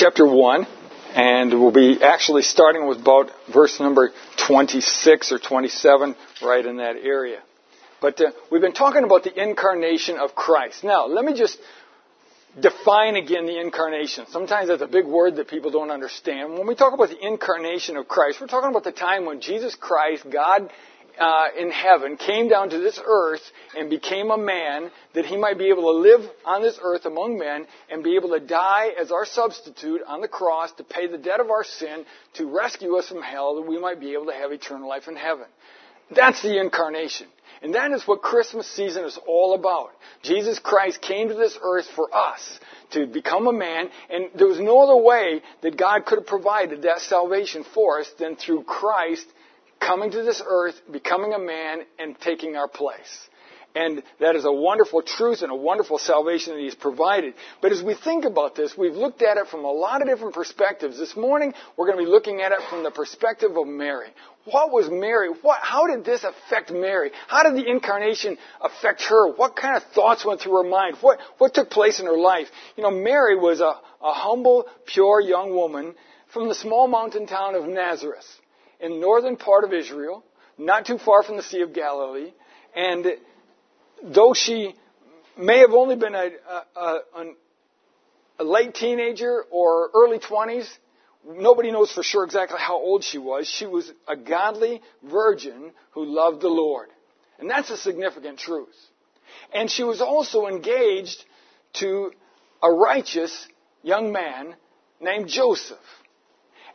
chapter 1, and we'll be actually starting with about verse number 26 or 27, right in that area. But uh, we've been talking about the incarnation of Christ. Now, let me just define again the incarnation. Sometimes that's a big word that people don't understand. When we talk about the incarnation of Christ, we're talking about the time when Jesus Christ, God uh, in heaven came down to this earth and became a man that he might be able to live on this earth among men and be able to die as our substitute on the cross to pay the debt of our sin to rescue us from hell that we might be able to have eternal life in heaven. That's the incarnation. And that is what Christmas season is all about. Jesus Christ came to this earth for us to become a man, and there was no other way that God could have provided that salvation for us than through Christ coming to this earth, becoming a man, and taking our place. And that is a wonderful truth and a wonderful salvation that He's provided. But as we think about this, we've looked at it from a lot of different perspectives. This morning, we're going to be looking at it from the perspective of Mary. What was Mary? What, how did this affect Mary? How did the incarnation affect her? What kind of thoughts went through her mind? What, what took place in her life? You know, Mary was a, a humble, pure young woman from the small mountain town of Nazareth in the northern part of Israel, not too far from the Sea of Galilee. And though she may have only been a, a, a, a late teenager or early 20s, nobody knows for sure exactly how old she was. She was a godly virgin who loved the Lord. And that's a significant truth. And she was also engaged to a righteous young man named Joseph.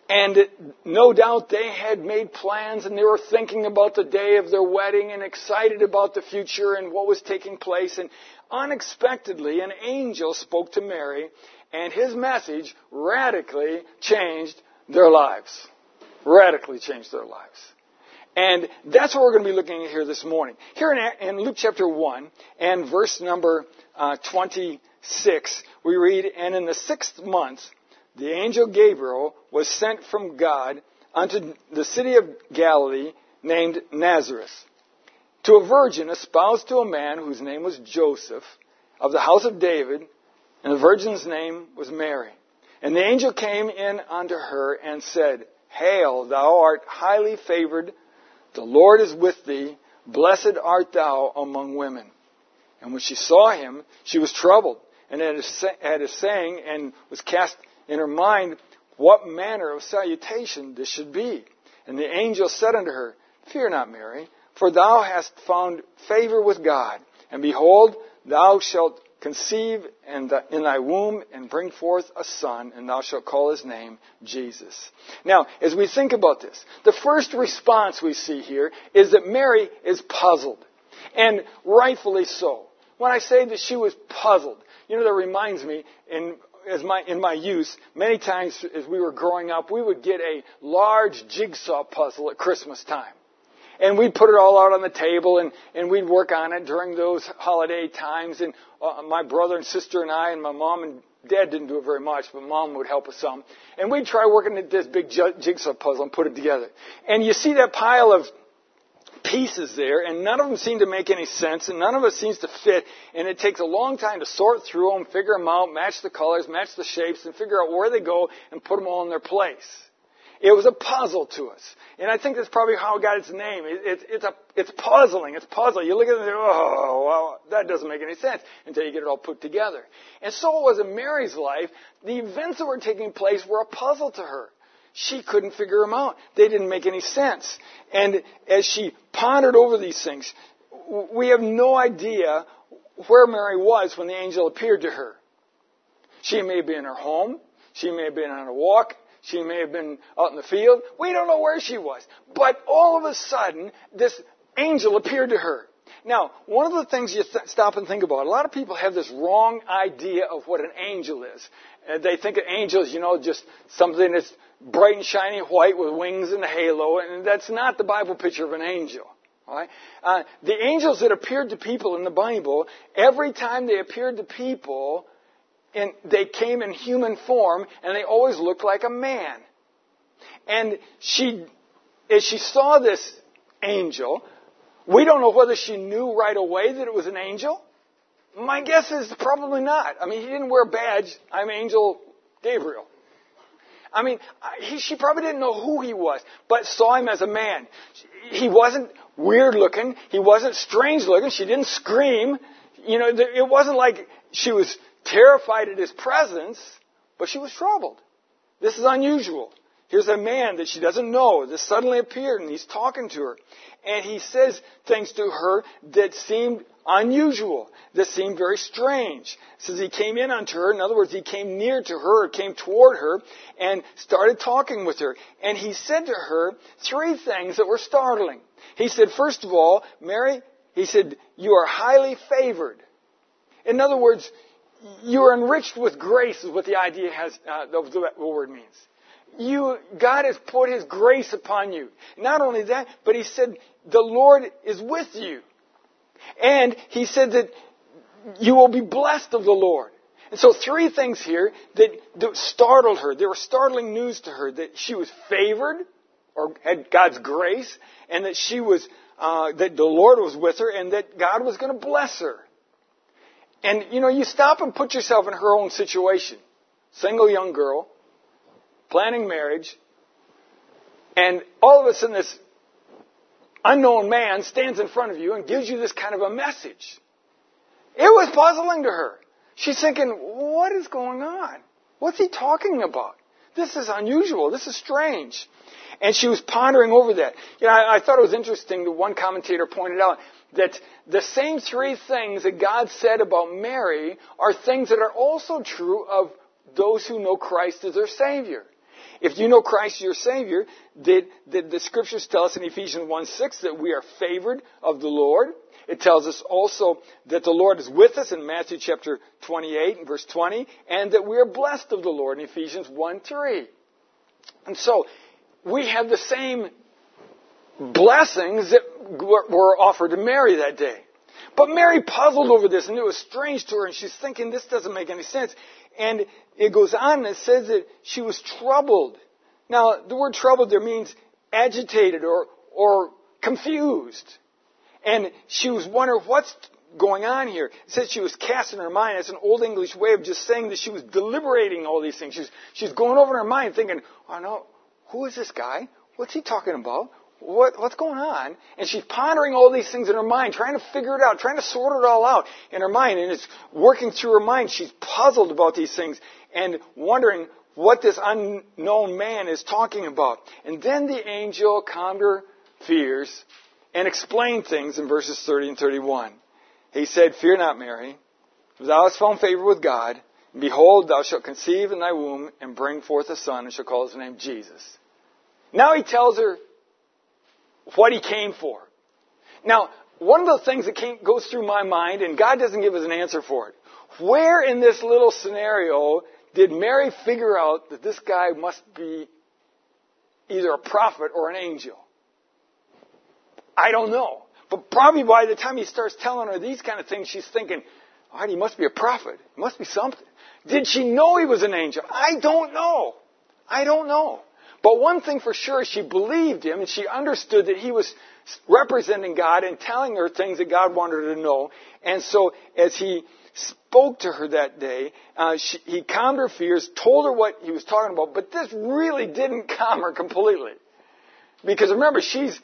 And no doubt they had made plans and they were thinking about the day of their wedding and excited about the future and what was taking place. And unexpectedly, an angel spoke to Mary and his message radically changed their lives. Radically changed their lives. And that's what we're going to be looking at here this morning. Here in, in Luke chapter 1 and verse number uh, 26, we read, And in the sixth month, the angel Gabriel was sent from God unto the city of Galilee named Nazareth to a virgin espoused to a man whose name was Joseph of the house of David, and the virgin's name was Mary. And the angel came in unto her and said, Hail, thou art highly favored, the Lord is with thee, blessed art thou among women. And when she saw him, she was troubled, and at his saying, and was cast in her mind what manner of salutation this should be. And the angel said unto her, Fear not, Mary, for thou hast found favor with God. And behold, thou shalt conceive in, thy womb and bring forth a son, and thou shalt call his name Jesus. Now, as we think about this, the first response we see here is that Mary is puzzled. And rightfully so. When I say that she was puzzled, you know, that reminds me in as my, in my youth, many times as we were growing up, we would get a large jigsaw puzzle at Christmas time. And we'd put it all out on the table and, and we'd work on it during those holiday times. And uh, my brother and sister and I and my mom and dad didn't do it very much, but mom would help us some. And we'd try working at this big jigsaw puzzle and put it together. And you see that pile of pieces there, and none of them seem to make any sense, and none of it seems to fit, and it takes a long time to sort through them, figure them out, match the colors, match the shapes, and figure out where they go and put them all in their place. It was a puzzle to us. And I think that's probably how it got its name. It, it, it's, a, it's puzzling. It's puzzling. You look at it and think, oh, well, that doesn't make any sense until you get it all put together. And so it was in Mary's life. The events that were taking place were a puzzle to her. She couldn't figure them out. They didn't make any sense. And as she pondered over these things, we have no idea where Mary was when the angel appeared to her. She may have been in her home. She may have been on a walk. She may have been out in the field. We don't know where she was. But all of a sudden, this angel appeared to her. Now, one of the things you th- stop and think about, a lot of people have this wrong idea of what an angel is. They think of angels, you know, just something that's bright and shiny white with wings and a halo, and that's not the Bible picture of an angel. Right? Uh, the angels that appeared to people in the Bible, every time they appeared to people, and they came in human form, and they always looked like a man. And she, as she saw this angel, we don't know whether she knew right away that it was an angel. My guess is probably not. I mean, he didn't wear a badge. I'm Angel Gabriel. I mean, he, she probably didn't know who he was, but saw him as a man. He wasn't weird looking. He wasn't strange looking. She didn't scream. You know, it wasn't like she was terrified at his presence, but she was troubled. This is unusual. Here's a man that she doesn't know that suddenly appeared and he's talking to her. And he says things to her that seemed unusual, that seemed very strange. Says he came in unto her. In other words, he came near to her, came toward her, and started talking with her. And he said to her three things that were startling. He said, first of all, Mary, he said, you are highly favored. In other words, you are enriched with grace is what the idea has, uh, the word means. You, God has put His grace upon you. Not only that, but He said, the Lord is with you. And He said that you will be blessed of the Lord. And so three things here that, that startled her. There were startling news to her that she was favored or had God's grace and that she was, uh, that the Lord was with her and that God was going to bless her. And, you know, you stop and put yourself in her own situation. Single young girl, planning marriage, and all of a sudden this unknown man stands in front of you and gives you this kind of a message. It was puzzling to her. She's thinking, what is going on? What's he talking about? This is unusual. This is strange. And she was pondering over that. You know, I, I thought it was interesting that one commentator pointed out that the same three things that God said about Mary are things that are also true of those who know Christ as their Savior. If you know Christ your Savior, the, the, the scriptures tell us in Ephesians 1 6 that we are favored of the Lord. It tells us also that the Lord is with us in Matthew chapter 28 and verse 20, and that we are blessed of the Lord in Ephesians 1 3. And so, we have the same blessings that were offered to Mary that day. But Mary puzzled over this and it was strange to her and she's thinking this doesn't make any sense. And it goes on and it says that she was troubled. Now, the word troubled there means agitated or, or confused. And she was wondering what's going on here. It says she was casting her mind. It's an old English way of just saying that she was deliberating all these things. She's, she's going over in her mind thinking, oh no, who is this guy? What's he talking about? What, what's going on? And she's pondering all these things in her mind, trying to figure it out, trying to sort it all out in her mind. And it's working through her mind. She's puzzled about these things and wondering what this unknown man is talking about. And then the angel calmed her fears and explained things in verses 30 and 31. He said, Fear not, Mary, for thou hast found favor with God. And behold, thou shalt conceive in thy womb and bring forth a son and shall call his name Jesus. Now he tells her what he came for. Now, one of the things that came, goes through my mind, and God doesn't give us an answer for it. Where in this little scenario did Mary figure out that this guy must be either a prophet or an angel? I don't know. But probably by the time he starts telling her these kind of things, she's thinking, all right, he must be a prophet. He must be something. Did she know he was an angel? I don't know. I don't know. But one thing for sure, she believed him and she understood that he was representing God and telling her things that God wanted her to know. And so as he spoke to her that day, uh, she, he calmed her fears, told her what he was talking about, but this really didn't calm her completely. Because remember, she's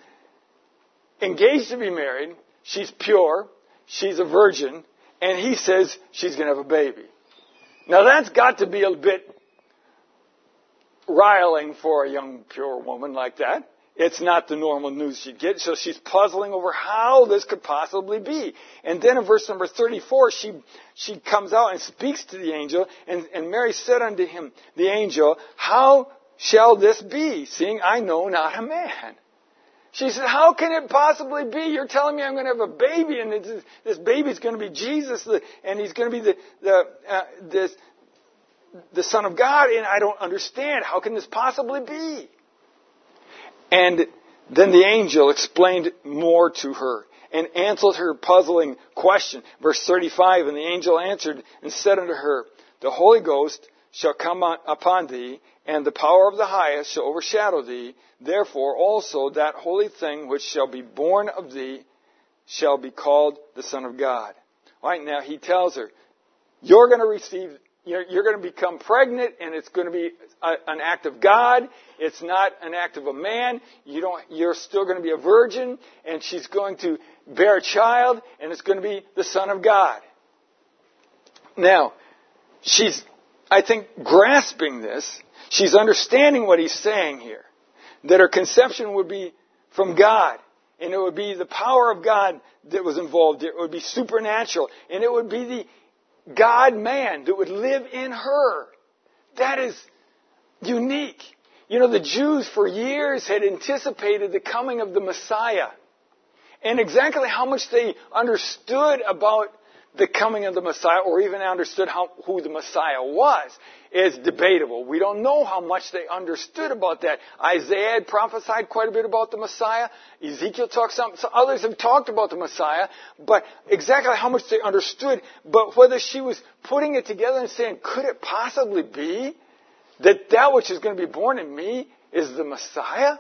engaged to be married, she's pure, she's a virgin, and he says she's going to have a baby. Now that's got to be a bit riling for a young, pure woman like that. It's not the normal news she'd get, so she's puzzling over how this could possibly be. And then in verse number 34, she, she comes out and speaks to the angel, and, and Mary said unto him, the angel, How shall this be, seeing I know not a man? She said, How can it possibly be? You're telling me I'm going to have a baby, and this, this baby's going to be Jesus, and he's going to be the, the, uh, this, the Son of God, and I don't understand. How can this possibly be? And then the angel explained more to her and answered her puzzling question. Verse 35, and the angel answered and said unto her, The Holy Ghost shall come upon thee, and the power of the highest shall overshadow thee. Therefore also that holy thing which shall be born of thee shall be called the Son of God. Right now he tells her, you're going to receive you're, you're going to become pregnant and it's going to be a, an act of God. It's not an act of a man. You don't, you're still going to be a virgin and she's going to bear a child and it's going to be the Son of God. Now, she's, I think, grasping this. She's understanding what he's saying here. That her conception would be from God. And it would be the power of God that was involved. It would be supernatural. And it would be the God man that would live in her. That is unique. You know, the Jews for years had anticipated the coming of the Messiah. And exactly how much they understood about the coming of the Messiah or even understood how, who the Messiah was is debatable. We don't know how much they understood about that. Isaiah had prophesied quite a bit about the Messiah. Ezekiel talked some, some others have talked about the Messiah, but exactly how much they understood, but whether she was putting it together and saying, could it possibly be that that which is going to be born in me is the Messiah?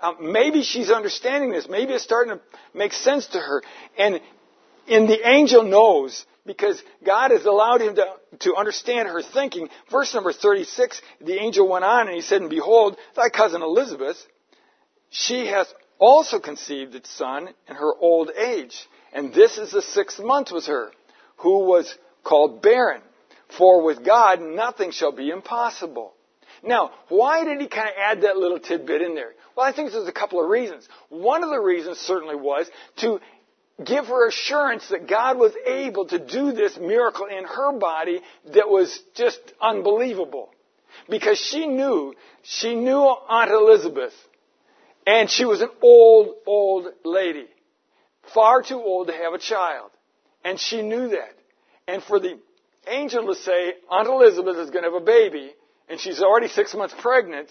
Um, maybe she's understanding this. Maybe it's starting to make sense to her. And, and the angel knows because God has allowed him to, to understand her thinking. Verse number 36, the angel went on and he said, And behold, thy cousin Elizabeth, she hath also conceived its son in her old age. And this is the sixth month with her, who was called barren. For with God nothing shall be impossible. Now, why did he kind of add that little tidbit in there? Well, I think there's a couple of reasons. One of the reasons certainly was to give her assurance that God was able to do this miracle in her body that was just unbelievable. Because she knew, she knew Aunt Elizabeth, and she was an old, old lady. Far too old to have a child. And she knew that. And for the angel to say, Aunt Elizabeth is going to have a baby, and she's already six months pregnant,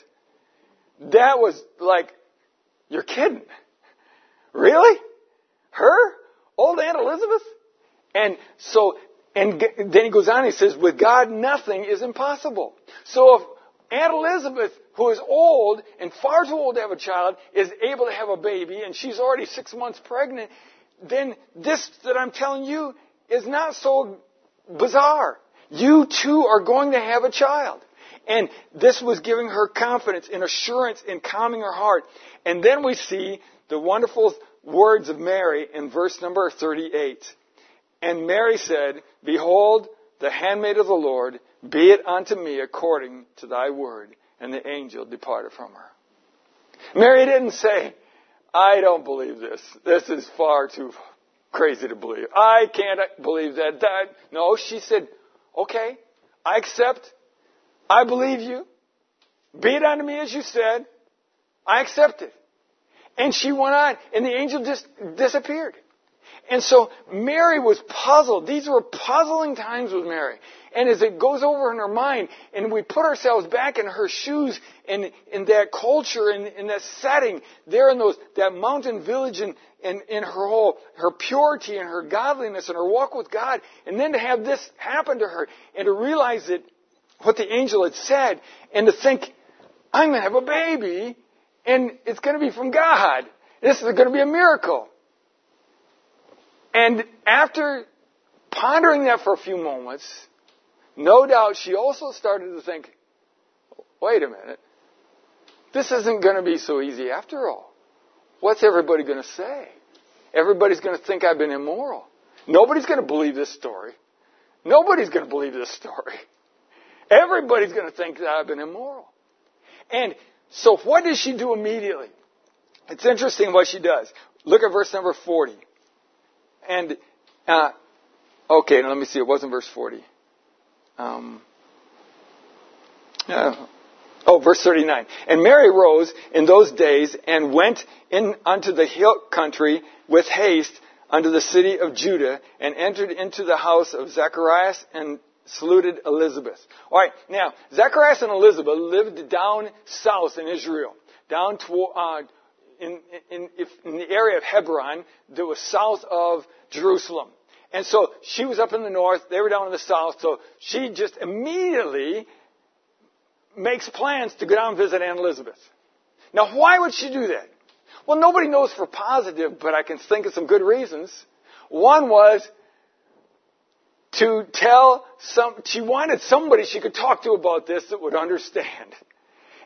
that was like, you're kidding. Really? Her? Old Aunt Elizabeth? And so, and then he goes on he says, with God nothing is impossible. So if Aunt Elizabeth, who is old and far too old to have a child, is able to have a baby and she's already six months pregnant, then this that I'm telling you is not so bizarre. You too are going to have a child. And this was giving her confidence and assurance and calming her heart. And then we see the wonderful words of Mary in verse number 38. And Mary said, Behold, the handmaid of the Lord, be it unto me according to thy word. And the angel departed from her. Mary didn't say, I don't believe this. This is far too crazy to believe. I can't believe that. that. No, she said, okay, I accept. I believe you. Be it unto me as you said. I accept it. And she went on, and the angel just disappeared. And so Mary was puzzled. These were puzzling times with Mary. And as it goes over in her mind, and we put ourselves back in her shoes, and in that culture, and in that setting, there in those, that mountain village, and in, in her whole, her purity and her godliness and her walk with God, and then to have this happen to her, and to realize that what the angel had said, and to think, I'm to have a baby, and it's going to be from God. This is going to be a miracle. And after pondering that for a few moments, no doubt she also started to think, wait a minute, this isn't going to be so easy after all. What's everybody going to say? Everybody's going to think I've been immoral. Nobody's going to believe this story. Nobody's going to believe this story. Everybody's going to think that I've been immoral. And so what does she do immediately? It's interesting what she does. Look at verse number 40. And, uh, okay, let me see. It wasn't verse 40. Um, uh, oh, verse 39. And Mary rose in those days and went in unto the hill country with haste unto the city of Judah and entered into the house of Zacharias and saluted Elizabeth. All right, now Zacharias and Elizabeth lived down south in Israel, down to, uh, in, in, in the area of Hebron that was south of Jerusalem. And so she was up in the north, they were down in the south, so she just immediately makes plans to go down and visit Aunt Elizabeth. Now, why would she do that? Well, nobody knows for positive, but I can think of some good reasons. One was to tell some, she wanted somebody she could talk to about this that would understand.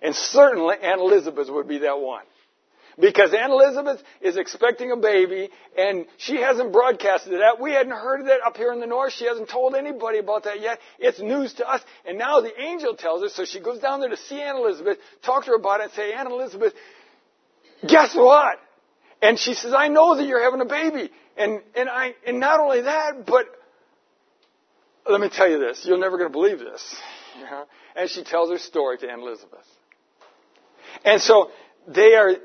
And certainly Aunt Elizabeth would be that one. Because Aunt Elizabeth is expecting a baby and she hasn't broadcasted that. We hadn't heard of that up here in the north. She hasn't told anybody about that yet. It's news to us. And now the angel tells her, so she goes down there to see Aunt Elizabeth, talk to her about it and say, Aunt Elizabeth, guess what? And she says, I know that you're having a baby. And, and I, and not only that, but let me tell you this. You're never going to believe this. You know? And she tells her story to Aunt Elizabeth. And so they are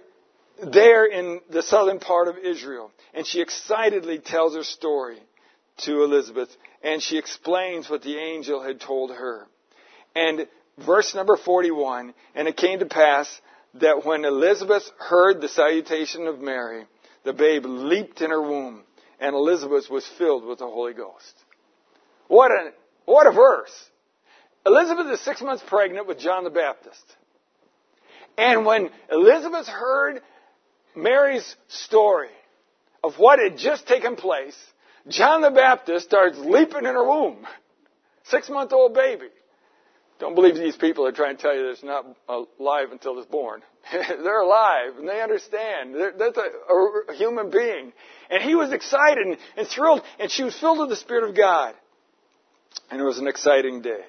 there in the southern part of Israel. And she excitedly tells her story to Elizabeth. And she explains what the angel had told her. And verse number 41, and it came to pass that when Elizabeth heard the salutation of Mary, the babe leaped in her womb, and Elizabeth was filled with the Holy Ghost. What a, what a verse! Elizabeth is six months pregnant with John the Baptist. And when Elizabeth heard Mary's story of what had just taken place, John the Baptist starts leaping in her womb. Six month old baby. Don't believe these people are trying to tell you that it's not alive until it's born. They're alive and they understand. They're, that's a, a, human being. And he was excited and, and thrilled and she was filled with the Spirit of God. And it was an exciting day.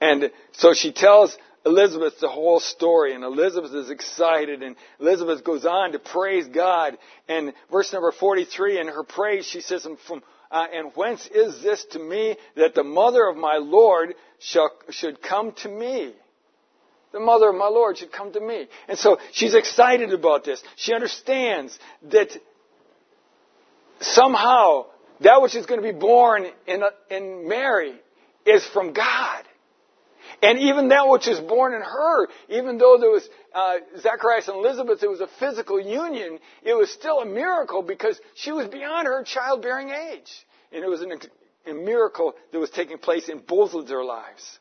And so she tells Elizabeth the whole story, and Elizabeth is excited, and Elizabeth goes on to praise God. And verse number 43, in her praise, she says, from, uh, and whence is this to me that the mother of my Lord shall, should come to me? The mother of my Lord should come to me. And so she's excited about this. She understands that somehow that which is going to be born in, in Mary is from God. And even that which is born in her, even though there was uh, Zacharias and Elizabeth, it was a physical union, it was still a miracle because she was beyond her childbearing age. And it was an, a miracle that was taking place in both of their lives.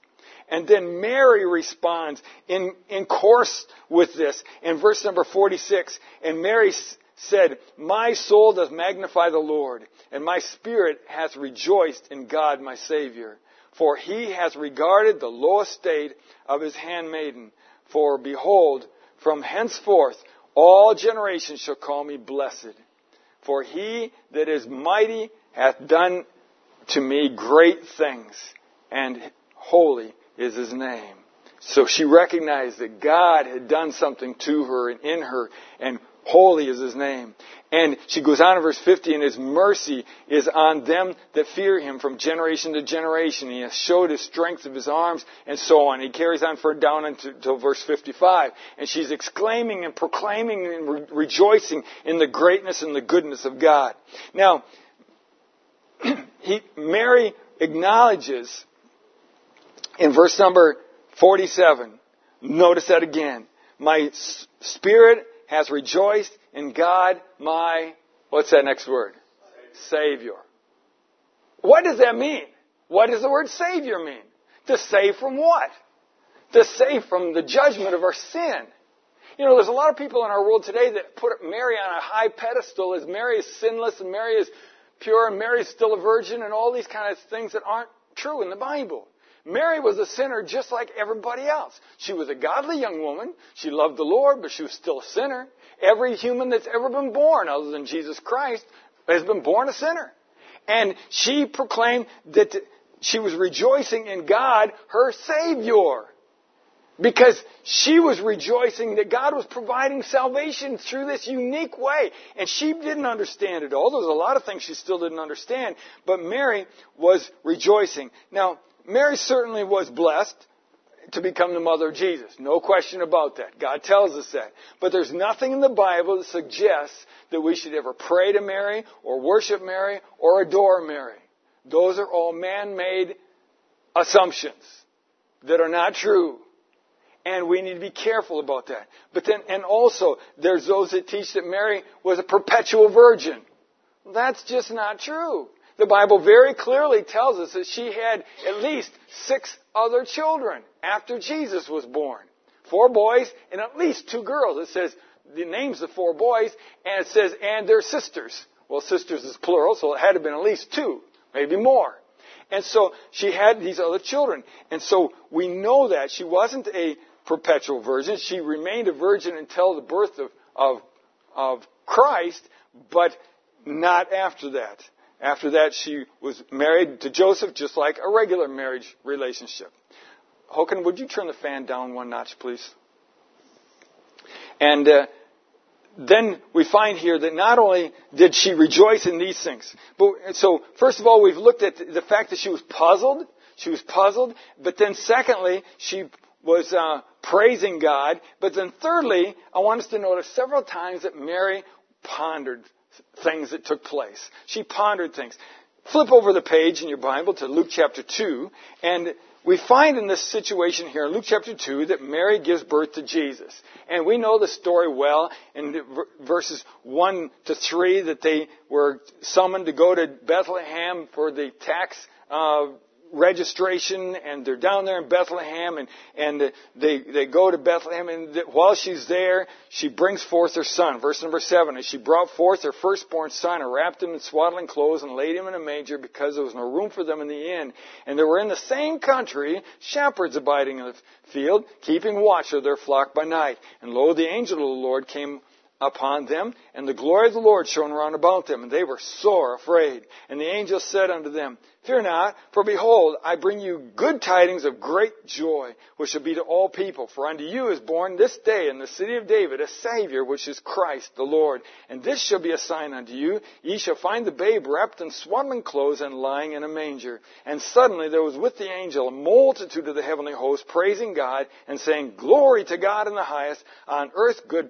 And then Mary responds in, in course with this in verse number 46. And Mary said, My soul doth magnify the Lord, and my spirit hath rejoiced in God my Savior for he hath regarded the low estate of his handmaiden. For behold, from henceforth all generations shall call me blessed. For he that is mighty hath done to me great things, and holy is his name. So she recognized that God had done something to her and in her, and holy is his name. And she goes on in verse 50, and his mercy is on them that fear him from generation to generation. He has showed his strength of his arms, and so on. He carries on for down until verse 55. And she's exclaiming and proclaiming and re- rejoicing in the greatness and the goodness of God. Now, he, Mary acknowledges in verse number 47, notice that again. My spirit has rejoiced in God, my, what's that next word? Savior. What does that mean? What does the word Savior mean? To save from what? To save from the judgment of our sin. You know, there's a lot of people in our world today that put Mary on a high pedestal as Mary is sinless and Mary is pure and Mary is still a virgin and all these kind of things that aren't true in the Bible. Mary was a sinner just like everybody else. She was a godly young woman. She loved the Lord, but she was still a sinner. Every human that's ever been born, other than Jesus Christ, has been born a sinner. And she proclaimed that she was rejoicing in God, her Savior. Because she was rejoicing that God was providing salvation through this unique way. And she didn't understand it all. There was a lot of things she still didn't understand. But Mary was rejoicing. Now, Mary certainly was blessed to become the mother of Jesus. No question about that. God tells us that. But there's nothing in the Bible that suggests that we should ever pray to Mary or worship Mary or adore Mary. Those are all man-made assumptions that are not true. And we need to be careful about that. But then, and also, there's those that teach that Mary was a perpetual virgin. That's just not true. The Bible very clearly tells us that she had at least six other children after Jesus was born. Four boys and at least two girls. It says the names of four boys and it says and their sisters. Well, sisters is plural, so it had to have been at least two, maybe more. And so she had these other children. And so we know that she wasn't a perpetual virgin. She remained a virgin until the birth of, of, of Christ, but not after that. After that, she was married to Joseph just like a regular marriage relationship. Hoken, would you turn the fan down one notch, please? And uh, then we find here that not only did she rejoice in these things, but so first of all, we've looked at the fact that she was puzzled. She was puzzled, but then secondly, she was uh, praising God. But then thirdly, I want us to notice several times that Mary pondered things that took place. She pondered things. Flip over the page in your Bible to Luke chapter 2, and we find in this situation here in Luke chapter 2 that Mary gives birth to Jesus. And we know the story well in verses 1 to 3 that they were summoned to go to Bethlehem for the tax uh, registration and they're down there in Bethlehem and, and they, they go to Bethlehem and while she's there, she brings forth her son. Verse number seven, and she brought forth her firstborn son and wrapped him in swaddling clothes and laid him in a manger because there was no room for them in the inn. And there were in the same country shepherds abiding in the field, keeping watch of their flock by night. And lo, the angel of the Lord came upon them, and the glory of the Lord shone round about them, and they were sore afraid. And the angel said unto them, Fear not, for behold, I bring you good tidings of great joy, which shall be to all people. For unto you is born this day in the city of David a Savior, which is Christ the Lord. And this shall be a sign unto you, ye shall find the babe wrapped in swaddling clothes and lying in a manger. And suddenly there was with the angel a multitude of the heavenly host, praising God, and saying, Glory to God in the highest, on earth good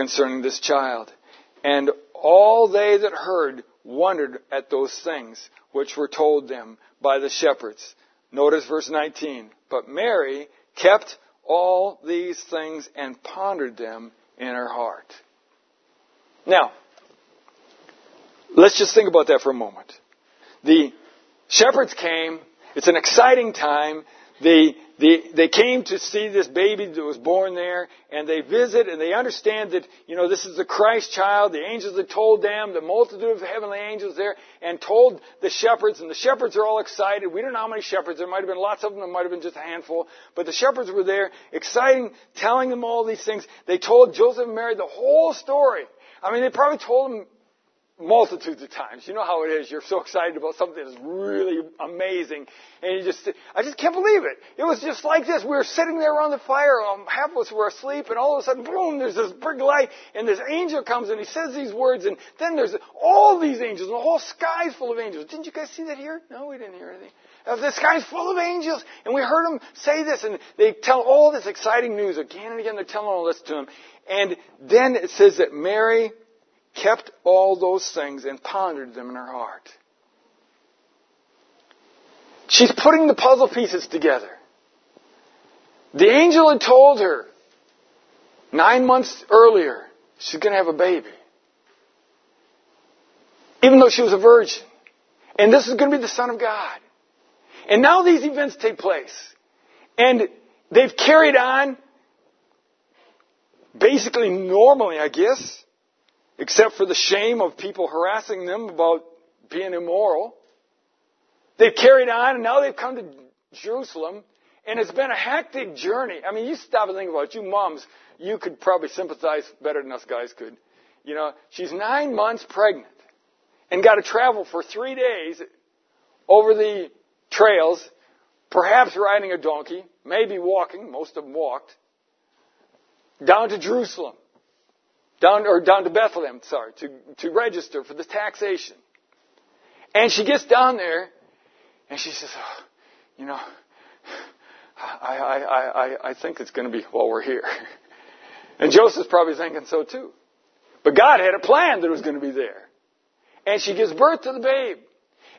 concerning this child. And all they that heard wondered at those things which were told them by the shepherds. Notice verse 19. But Mary kept all these things and pondered them in her heart. Now, let's just think about that for a moment. The shepherds came. It's an exciting time. They, they, they came to see this baby that was born there, and they visit and they understand that, you know, this is the Christ child. The angels had told them, the multitude of heavenly angels there, and told the shepherds, and the shepherds are all excited. We don't know how many shepherds. There might have been lots of them, there might have been just a handful, but the shepherds were there, exciting, telling them all these things. They told Joseph and Mary the whole story. I mean, they probably told them multitudes of times. You know how it is. You're so excited about something that's really amazing, and you just, I just can't believe it. It was just like this. We were sitting there around the fire, um, half of us were asleep, and all of a sudden, boom, there's this big light, and this angel comes and he says these words, and then there's all these angels, and the whole sky's full of angels. Didn't you guys see that here? No, we didn't hear anything. Uh, the sky's full of angels, and we heard them say this, and they tell all this exciting news again and again. They're telling all this to him, and then it says that Mary kept all those things and pondered them in her heart. She's putting the puzzle pieces together. The angel had told her nine months earlier she's going to have a baby. Even though she was a virgin. And this is going to be the Son of God. And now these events take place. And they've carried on basically normally, I guess except for the shame of people harassing them about being immoral. They've carried on and now they've come to Jerusalem and it's been a hectic journey. I mean, you stop and think about it. You moms, you could probably sympathize better than us guys could. You know, she's nine months pregnant and got to travel for three days over the trails, perhaps riding a donkey, maybe walking, most of them walked, down to Jerusalem down or down to Bethlehem, sorry, to, to register for the taxation. And she gets down there and she says, oh, you know, I, I, I, I think it's going to be while we're here. And Joseph's probably thinking so too. But God had a plan that it was going to be there. And she gives birth to the babe.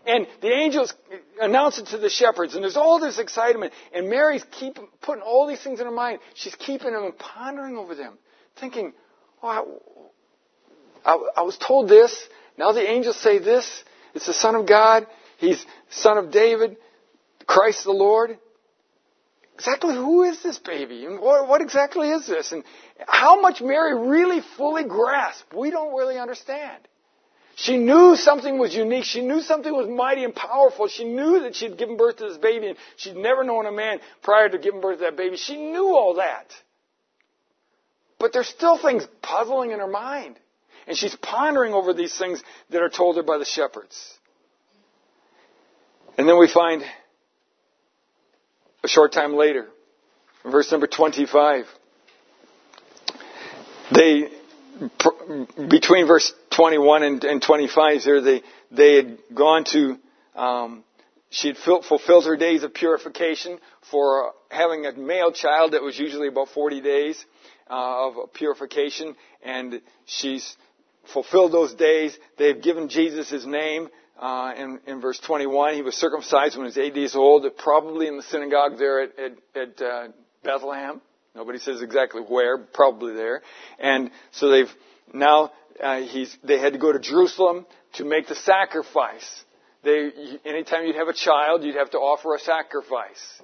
And the angels announce it to the shepherds, and there's all this excitement. And Mary's keep putting all these things in her mind. She's keeping them and pondering over them, thinking, oh, I, I, I was told this. Now the angels say this. It's the Son of God. He's Son of David, Christ the Lord. Exactly who is this baby? And what, what exactly is this? And how much Mary really fully grasped, we don't really understand. She knew something was unique. She knew something was mighty and powerful. She knew that she'd given birth to this baby and she'd never known a man prior to giving birth to that baby. She knew all that. But there's still things puzzling in her mind. And she's pondering over these things that are told her by the shepherds. And then we find a short time later, verse number 25, they, between verse 21 and, and 25 there, they, they had gone to, um, she had fulfilled her days of purification for having a male child that was usually about 40 days uh, of purification, and she's fulfilled those days. They've given Jesus his name. Uh, in, in verse 21, he was circumcised when he was eight days old, probably in the synagogue there at, at, at uh, Bethlehem. Nobody says exactly where, probably there. And so they've now uh, he's, they had to go to Jerusalem to make the sacrifice. They, anytime you'd have a child, you'd have to offer a sacrifice.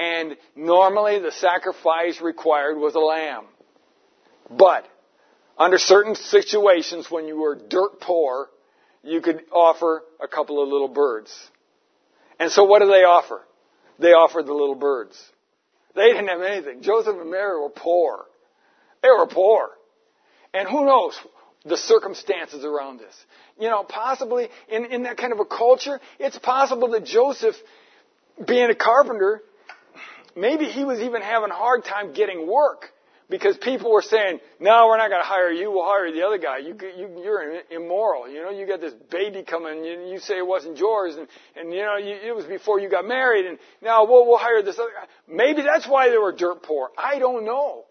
And normally the sacrifice required was a lamb. But under certain situations when you were dirt poor, you could offer a couple of little birds. And so what do they offer? They offered the little birds. They didn't have anything. Joseph and Mary were poor. They were poor. And who knows the circumstances around this. You know, possibly in, in that kind of a culture, it's possible that Joseph, being a carpenter, maybe he was even having a hard time getting work because people were saying, "No, we're not going to hire you. We'll hire the other guy. You, you, you're immoral. You know, you got this baby coming. You, you say it wasn't yours, and and you know, you, it was before you got married, and now we'll we'll hire this other guy. Maybe that's why they were dirt poor. I don't know.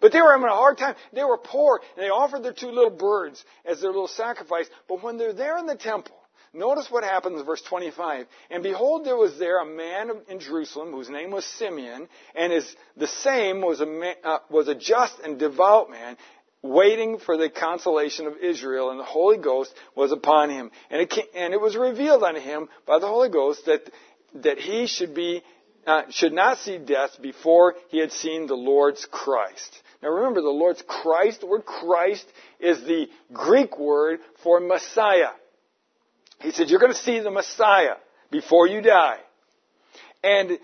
But they were having a hard time. They were poor, and they offered their two little birds as their little sacrifice. But when they're there in the temple, Notice what happens in verse 25. And behold, there was there a man in Jerusalem whose name was Simeon, and his, the same was a, man, uh, was a just and devout man, waiting for the consolation of Israel, and the Holy Ghost was upon him. And it, came, and it was revealed unto him by the Holy Ghost that, that he should be, uh, should not see death before he had seen the Lord's Christ. Now remember, the Lord's Christ, the word Christ is the Greek word for Messiah. He said, You're going to see the Messiah before you die. And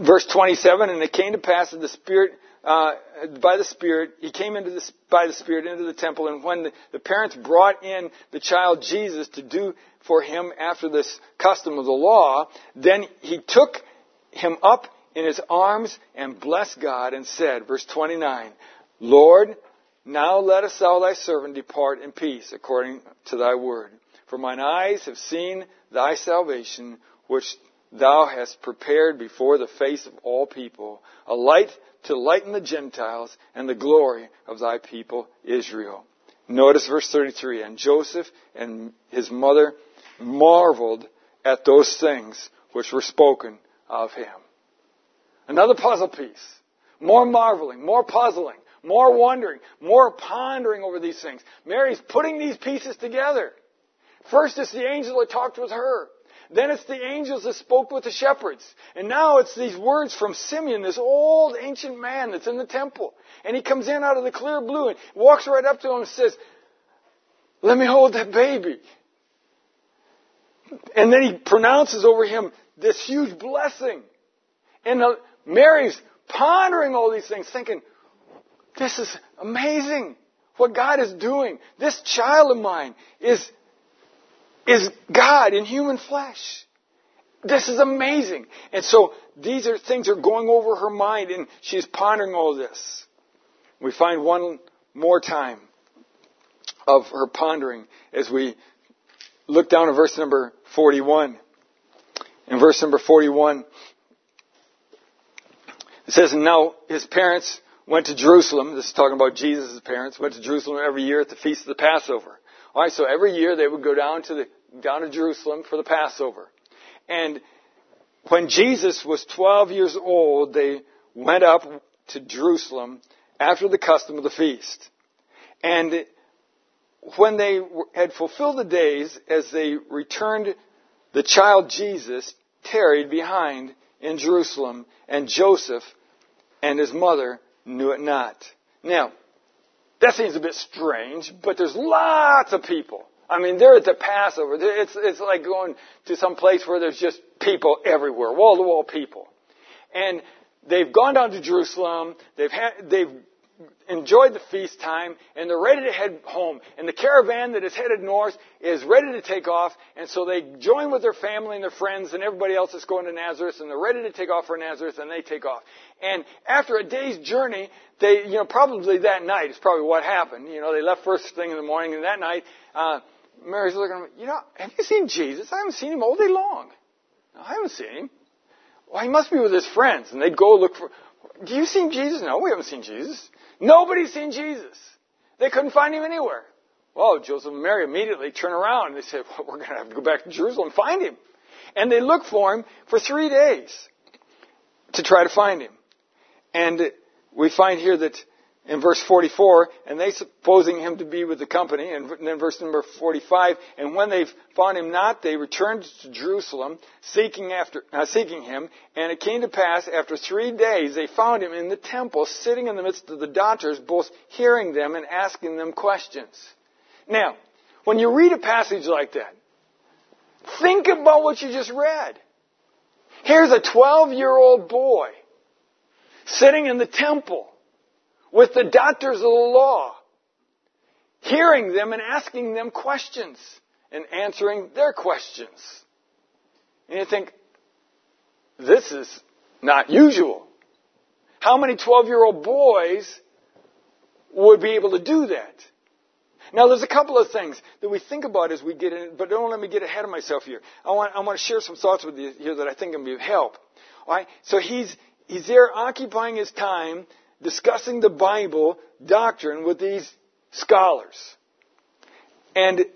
verse 27, and it came to pass that the Spirit, uh, by the Spirit, he came into the, by the Spirit into the temple, and when the, the parents brought in the child Jesus to do for him after this custom of the law, then he took him up in his arms and blessed God and said, verse 29, Lord, now lettest thou thy servant depart in peace, according to thy word. For mine eyes have seen thy salvation, which thou hast prepared before the face of all people, a light to lighten the Gentiles and the glory of thy people Israel. Notice verse 33. And Joseph and his mother marveled at those things which were spoken of him. Another puzzle piece. More marveling, more puzzling more wondering, more pondering over these things. Mary's putting these pieces together. First it's the angel that talked with her. Then it's the angels that spoke with the shepherds. And now it's these words from Simeon, this old ancient man that's in the temple. And he comes in out of the clear blue and walks right up to him and says, let me hold that baby. And then he pronounces over him this huge blessing. And Mary's pondering all these things, thinking, this is amazing what God is doing. This child of mine is, is God in human flesh. This is amazing. And so these are things are going over her mind and she's pondering all this. We find one more time of her pondering as we look down at verse number 41. In verse number 41, it says, And now his parents went to Jerusalem. This is talking about Jesus' parents. Went to Jerusalem every year at the feast of the Passover. All right, so every year they would go down to the down to Jerusalem for the Passover. And when Jesus was 12 years old, they went up to Jerusalem after the custom of the feast. And when they had fulfilled the days, as they returned, the child Jesus tarried behind in Jerusalem, and Joseph and his mother knew it not. Now, that seems a bit strange, but there's lots of people. I mean, they're at the Passover. It's, it's like going to some place where there's just people everywhere, wall to wall people. And they've gone down to Jerusalem. They've had, they've enjoyed the feast time and they're ready to head home. And the caravan that is headed north is ready to take off. And so they join with their family and their friends and everybody else that's going to Nazareth and they're ready to take off for Nazareth and they take off. And after a day's journey, they, you know, probably that night is probably what happened. You know, they left first thing in the morning and that night, uh, Mary's looking at him, you know, have you seen Jesus? I haven't seen him all day long. No, I haven't seen him. Well, he must be with his friends. And they'd go look for, do you see Jesus? No, we haven't seen Jesus. Nobody's seen Jesus. They couldn't find him anywhere. Well, Joseph and Mary immediately turn around and they say, well, we're going to have to go back to Jerusalem and find him. And they look for him for three days to try to find him. And we find here that in verse 44, and they supposing him to be with the company, and then verse number 45, and when they found him not, they returned to Jerusalem, seeking after, uh, seeking him, and it came to pass, after three days, they found him in the temple, sitting in the midst of the doctors, both hearing them and asking them questions. Now, when you read a passage like that, think about what you just read. Here's a 12 year old boy sitting in the temple with the doctors of the law, hearing them and asking them questions and answering their questions. And you think, this is not usual. How many 12 year old boys would be able to do that? Now, there's a couple of things that we think about as we get in, but don't let me get ahead of myself here. I want, I want to share some thoughts with you here that I think can be of help. All right? So he's, he's there occupying his time discussing the Bible doctrine with these scholars. And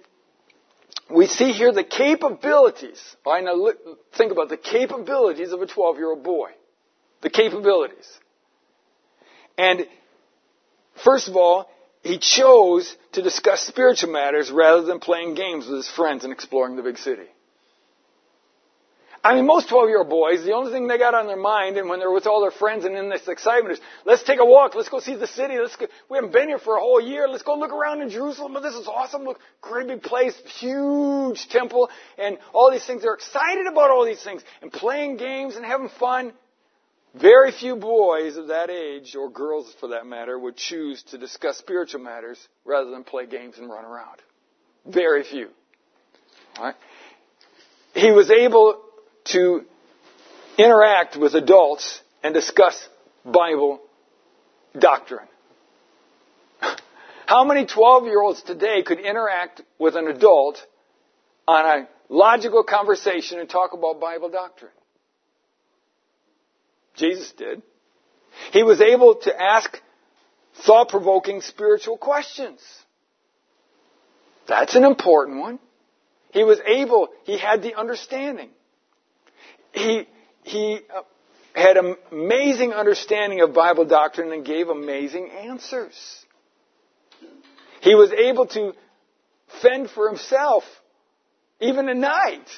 we see here the capabilities. I now think about the capabilities of a 12 year old boy. The capabilities. And first of all, he chose to discuss spiritual matters rather than playing games with his friends and exploring the big city. I mean, most 12 year old boys, the only thing they got on their mind and when they're with all their friends and in this excitement is, let's take a walk, let's go see the city, let's go, we haven't been here for a whole year, let's go look around in Jerusalem, this is awesome, look, great big place, huge temple, and all these things. They're excited about all these things and playing games and having fun. Very few boys of that age, or girls for that matter, would choose to discuss spiritual matters rather than play games and run around. Very few. All right? He was able to interact with adults and discuss Bible doctrine. How many 12 year olds today could interact with an adult on a logical conversation and talk about Bible doctrine? Jesus did. He was able to ask thought provoking spiritual questions. That's an important one. He was able, he had the understanding he, he uh, had an amazing understanding of Bible doctrine and gave amazing answers. He was able to fend for himself even at night.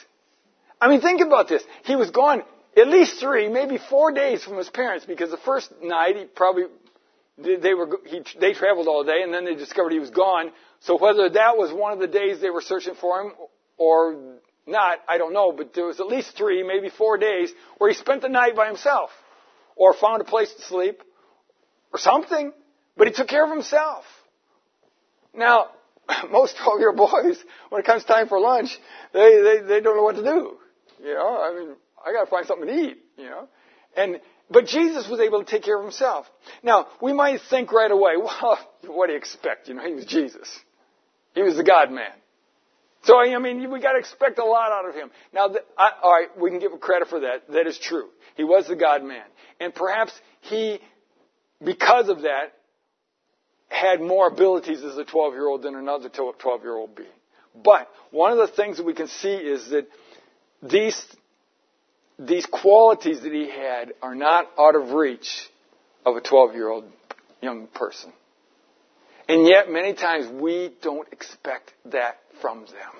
I mean, think about this. He was gone at least three, maybe four days from his parents because the first night he probably they were he, they traveled all day and then they discovered he was gone. So whether that was one of the days they were searching for him or not, I don't know, but there was at least three, maybe four days where he spent the night by himself or found a place to sleep or something, but he took care of himself. Now, most 12 year boys, when it comes time for lunch, they, they, they don't know what to do. You know, I mean, I gotta find something to eat, you know. And, but Jesus was able to take care of himself. Now, we might think right away, well, what do you expect? You know, he was Jesus. He was the God man. So, I mean, we got to expect a lot out of him. Now, the, I, all right, we can give him credit for that. That is true. He was the God man. And perhaps he, because of that, had more abilities as a 12 year old than another 12 year old being. But one of the things that we can see is that these, these qualities that he had are not out of reach of a 12 year old young person. And yet, many times, we don't expect that from them.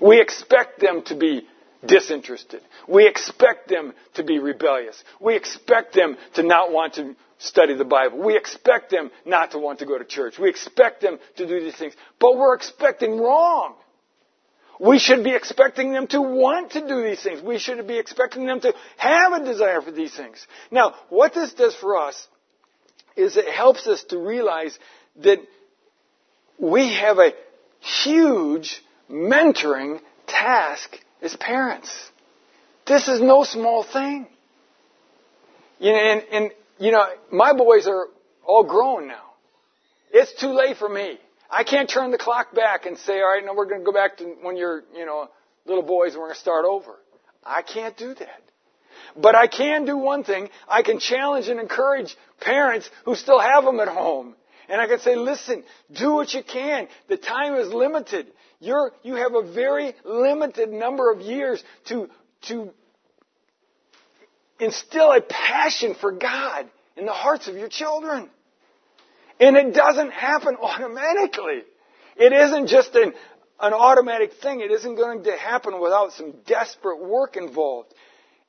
We expect them to be disinterested. We expect them to be rebellious. We expect them to not want to study the Bible. We expect them not to want to go to church. We expect them to do these things. But we're expecting wrong. We should be expecting them to want to do these things. We should be expecting them to have a desire for these things. Now, what this does for us is it helps us to realize that we have a huge mentoring task as parents. This is no small thing. You know, and, and you know, my boys are all grown now. It's too late for me. I can't turn the clock back and say, all right, now we're going to go back to when you're, you know, little boys and we're going to start over. I can't do that. But I can do one thing. I can challenge and encourage parents who still have them at home. And I can say, listen, do what you can. The time is limited. You're, you have a very limited number of years to, to instill a passion for God in the hearts of your children. And it doesn't happen automatically. It isn't just an, an automatic thing. It isn't going to happen without some desperate work involved.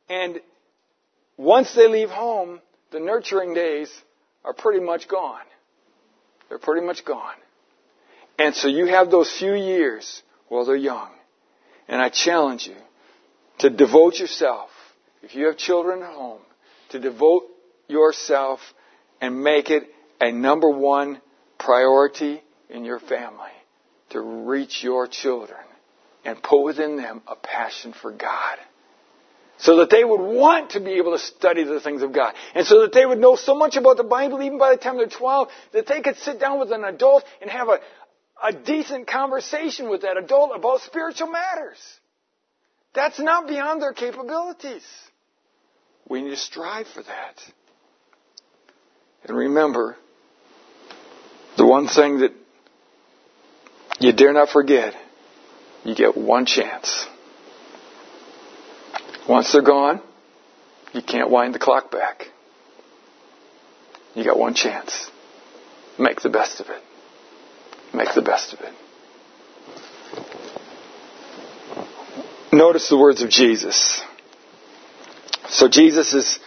And once they leave home, the nurturing days are pretty much gone. They're pretty much gone. And so you have those few years while they're young. And I challenge you to devote yourself, if you have children at home, to devote yourself and make it a number one priority in your family to reach your children and put within them a passion for God. So that they would want to be able to study the things of God. And so that they would know so much about the Bible, even by the time they're 12, that they could sit down with an adult and have a, a decent conversation with that adult about spiritual matters. That's not beyond their capabilities. We need to strive for that. And remember, the one thing that you dare not forget, you get one chance. Once they're gone, you can't wind the clock back. You got one chance. Make the best of it. Make the best of it. Notice the words of Jesus. So Jesus has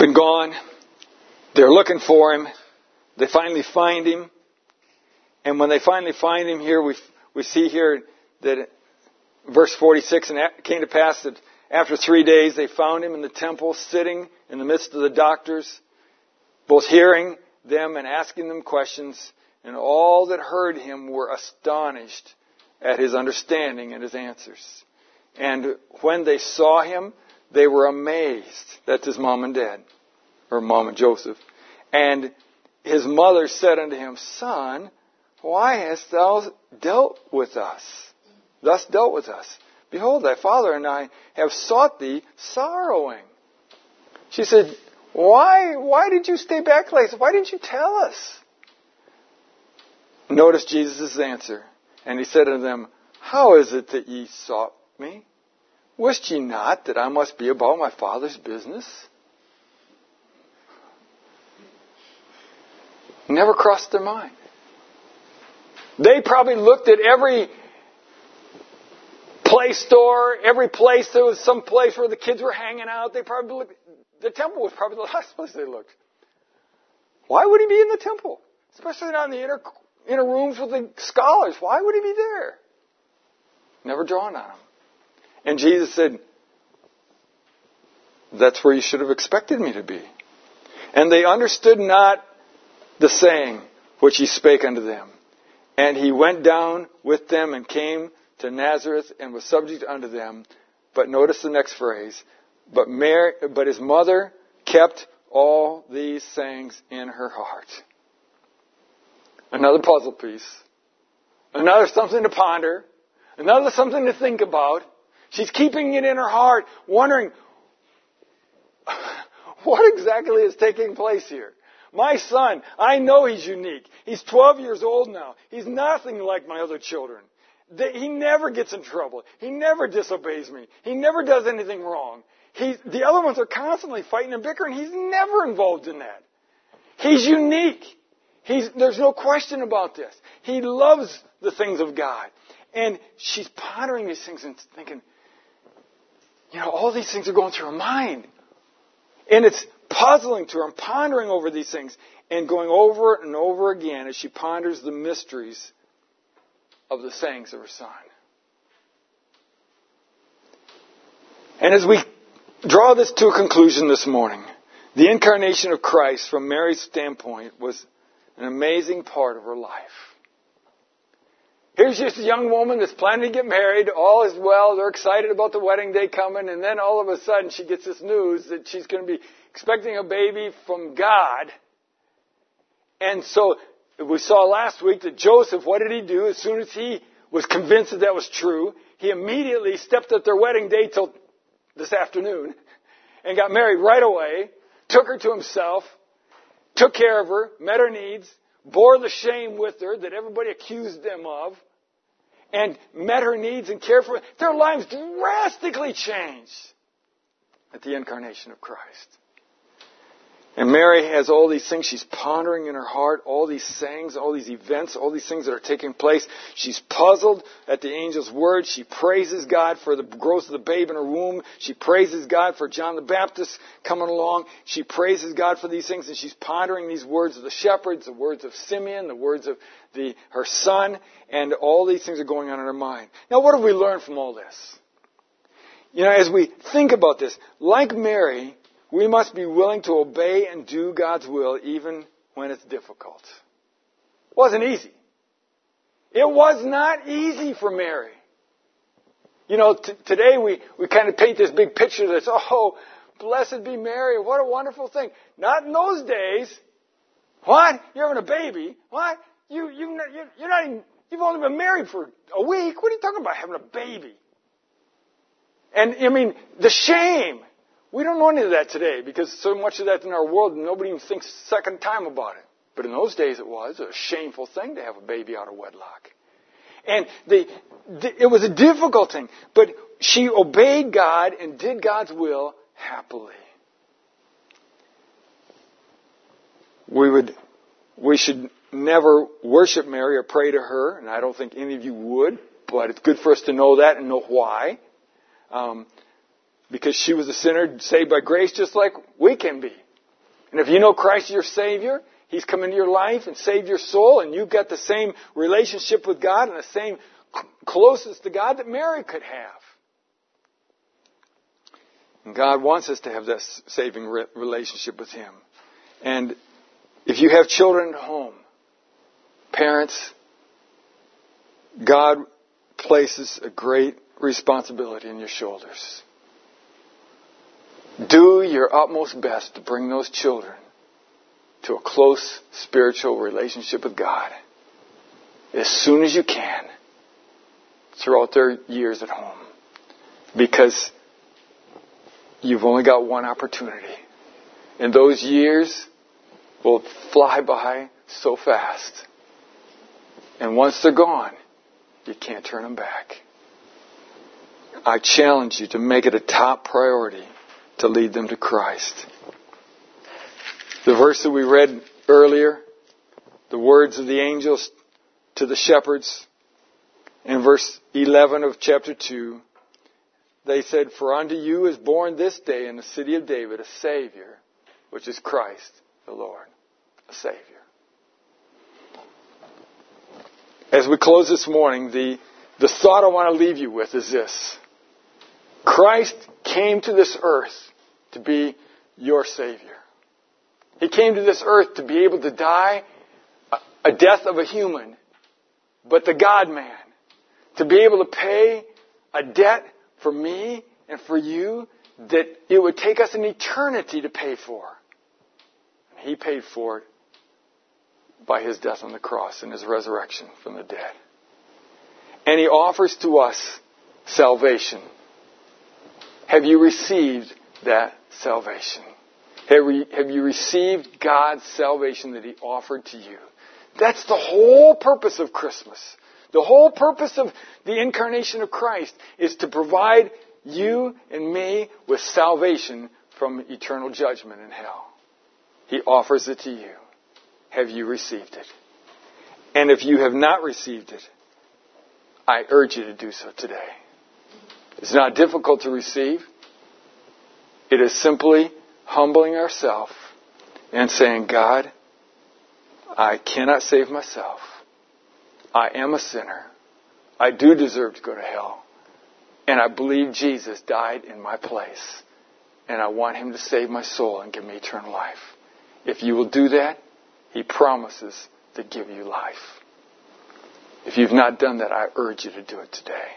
been gone. They're looking for him. They finally find him. And when they finally find him here, we, we see here that verse 46, and it came to pass that after three days they found him in the temple sitting in the midst of the doctors, both hearing them and asking them questions, and all that heard him were astonished at his understanding and his answers. And when they saw him, they were amazed. That's his mom and dad, or mom and Joseph. And his mother said unto him, Son, why hast thou dealt with us? Thus dealt with us. Behold, thy father and I have sought thee sorrowing. She said, Why, why did you stay back late? Why didn't you tell us? Notice Jesus' answer. And he said unto them, How is it that ye sought me? Wist ye not that I must be about my Father's business? Never crossed their mind. They probably looked at every play store, every place there was some place where the kids were hanging out. They probably looked, the temple was probably the last place they looked. Why would he be in the temple? Especially not in the inner, inner rooms with the scholars. Why would he be there? Never drawn on him. And Jesus said, That's where you should have expected me to be. And they understood not the saying which he spake unto them. And he went down with them and came to Nazareth and was subject unto them. But notice the next phrase. But, Mary, but his mother kept all these sayings in her heart. Another puzzle piece. Another something to ponder. Another something to think about. She's keeping it in her heart, wondering what exactly is taking place here. My son, I know he's unique. He's 12 years old now. He's nothing like my other children. He never gets in trouble. He never disobeys me. He never does anything wrong. He, the other ones are constantly fighting and bickering. He's never involved in that. He's unique. He's, there's no question about this. He loves the things of God. And she's pondering these things and thinking, you know, all these things are going through her mind. And it's puzzling to her and pondering over these things and going over it and over again as she ponders the mysteries of the sayings of her son. And as we draw this to a conclusion this morning, the incarnation of Christ from Mary's standpoint was an amazing part of her life. Here's just a young woman that's planning to get married. All is well. They're excited about the wedding day coming. And then all of a sudden she gets this news that she's going to be expecting a baby from God. And so we saw last week that Joseph, what did he do? As soon as he was convinced that that was true, he immediately stepped at their wedding day till this afternoon and got married right away, took her to himself, took care of her, met her needs, bore the shame with her that everybody accused them of, and met her needs and cared for her, their lives drastically changed at the incarnation of Christ. And Mary has all these things she's pondering in her heart, all these sayings, all these events, all these things that are taking place. She's puzzled at the angel's word. She praises God for the growth of the babe in her womb. She praises God for John the Baptist coming along. She praises God for these things and she's pondering these words of the shepherds, the words of Simeon, the words of the, her son, and all these things are going on in her mind. Now what have we learned from all this? You know, as we think about this, like Mary, we must be willing to obey and do God's will even when it's difficult. It wasn't easy. It was not easy for Mary. You know, t- today we, we kind of paint this big picture that's, oh, blessed be Mary, what a wonderful thing. Not in those days. What? You're having a baby? What? You, you, you're not even, you've only been married for a week. What are you talking about having a baby? And, I mean, the shame. We don't know any of that today because so much of that in our world, nobody even thinks second time about it. But in those days, it was a shameful thing to have a baby out of wedlock. And the, it was a difficult thing, but she obeyed God and did God's will happily. We would, we should never worship Mary or pray to her, and I don't think any of you would, but it's good for us to know that and know why. Um, because she was a sinner saved by grace just like we can be. And if you know Christ your Savior, He's come into your life and saved your soul, and you've got the same relationship with God and the same closeness to God that Mary could have. And God wants us to have this saving relationship with Him. And if you have children at home, parents, God places a great responsibility in your shoulders. Do your utmost best to bring those children to a close spiritual relationship with God as soon as you can throughout their years at home. Because you've only got one opportunity. And those years will fly by so fast. And once they're gone, you can't turn them back. I challenge you to make it a top priority to lead them to Christ. The verse that we read earlier, the words of the angels to the shepherds, in verse 11 of chapter 2, they said, For unto you is born this day in the city of David a Savior, which is Christ the Lord. A Savior. As we close this morning, the, the thought I want to leave you with is this. Christ came to this earth to be your Savior. He came to this earth to be able to die a death of a human, but the God man. To be able to pay a debt for me and for you that it would take us an eternity to pay for. He paid for it by his death on the cross and his resurrection from the dead. And he offers to us salvation. Have you received that salvation? Have, you received God's salvation that He offered to you? That's the whole purpose of Christmas. The whole purpose of the incarnation of Christ is to provide you and me with salvation from eternal judgment in hell. He offers it to you. Have you received it? And if you have not received it, I urge you to do so today. It's not difficult to receive. It is simply humbling ourselves and saying, God, I cannot save myself. I am a sinner. I do deserve to go to hell. And I believe Jesus died in my place. And I want him to save my soul and give me eternal life. If you will do that, he promises to give you life. If you've not done that, I urge you to do it today.